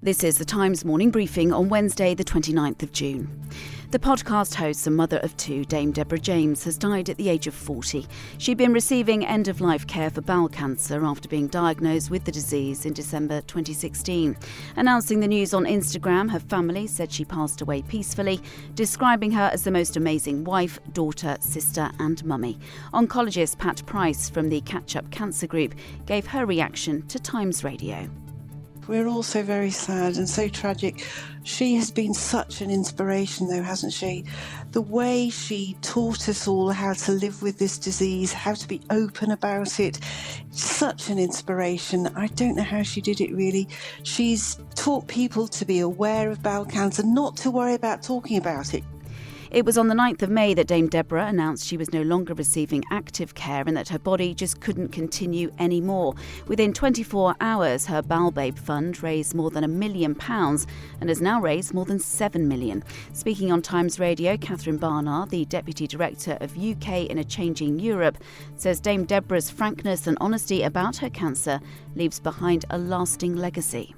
This is the Times morning briefing on Wednesday, the 29th of June. The podcast host and mother of two, Dame Deborah James, has died at the age of 40. She'd been receiving end of life care for bowel cancer after being diagnosed with the disease in December 2016. Announcing the news on Instagram, her family said she passed away peacefully, describing her as the most amazing wife, daughter, sister, and mummy. Oncologist Pat Price from the Catch Up Cancer Group gave her reaction to Times Radio. We're all so very sad and so tragic. She has been such an inspiration, though, hasn't she? The way she taught us all how to live with this disease, how to be open about it, such an inspiration. I don't know how she did it really. She's taught people to be aware of bowel cancer, not to worry about talking about it. It was on the 9th of May that Dame Deborah announced she was no longer receiving active care and that her body just couldn't continue anymore. Within 24 hours, her Bowelbabe Fund raised more than a million pounds and has now raised more than 7 million. Speaking on Times Radio, Catherine Barnard, the Deputy Director of UK in a Changing Europe, says Dame Deborah's frankness and honesty about her cancer leaves behind a lasting legacy.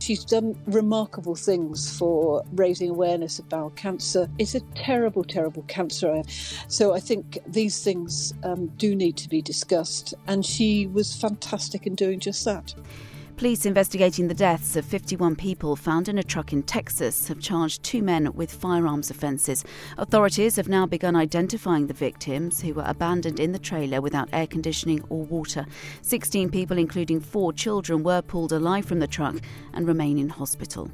She's done remarkable things for raising awareness of bowel cancer. It's a terrible, terrible cancer. So I think these things um, do need to be discussed, and she was fantastic in doing just that. Police investigating the deaths of 51 people found in a truck in Texas have charged two men with firearms offences. Authorities have now begun identifying the victims who were abandoned in the trailer without air conditioning or water. 16 people, including four children, were pulled alive from the truck and remain in hospital.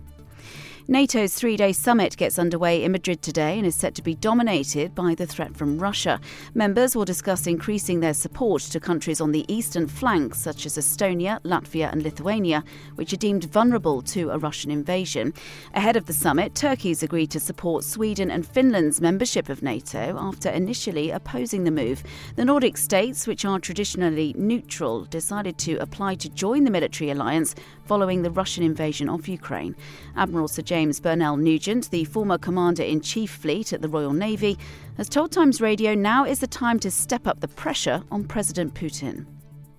NATO's three day summit gets underway in Madrid today and is set to be dominated by the threat from Russia. Members will discuss increasing their support to countries on the eastern flank, such as Estonia, Latvia, and Lithuania, which are deemed vulnerable to a Russian invasion. Ahead of the summit, Turkey's agreed to support Sweden and Finland's membership of NATO after initially opposing the move. The Nordic states, which are traditionally neutral, decided to apply to join the military alliance following the Russian invasion of Ukraine. Admiral Sir James Burnell Nugent, the former Commander in Chief Fleet at the Royal Navy, has told Times Radio now is the time to step up the pressure on President Putin.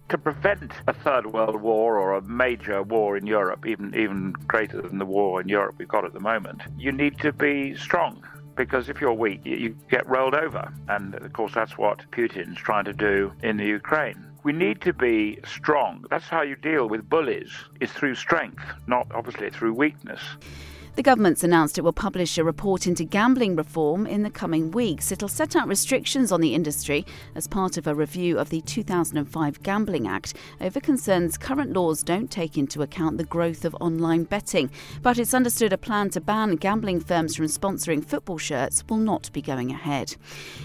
To prevent a third world war or a major war in Europe, even even greater than the war in Europe we've got at the moment, you need to be strong because if you're weak, you get rolled over. And of course, that's what Putin's trying to do in the Ukraine. We need to be strong. That's how you deal with bullies, is through strength, not obviously through weakness. The government's announced it will publish a report into gambling reform in the coming weeks. It'll set out restrictions on the industry as part of a review of the 2005 Gambling Act over concerns current laws don't take into account the growth of online betting. But it's understood a plan to ban gambling firms from sponsoring football shirts will not be going ahead.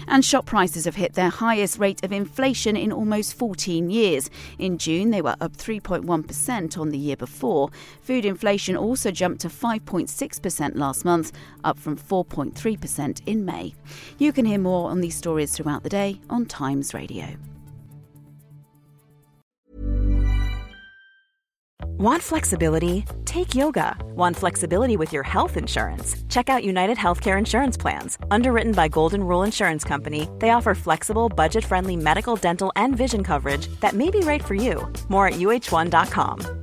And shop prices have hit their highest rate of inflation in almost 14 years. In June, they were up 3.1% on the year before. Food inflation also jumped to 5.6 6% last month, up from 4.3% in May. You can hear more on these stories throughout the day on Times Radio. Want flexibility? Take yoga. Want flexibility with your health insurance? Check out United Healthcare Insurance Plans. Underwritten by Golden Rule Insurance Company, they offer flexible, budget friendly medical, dental, and vision coverage that may be right for you. More at uh1.com.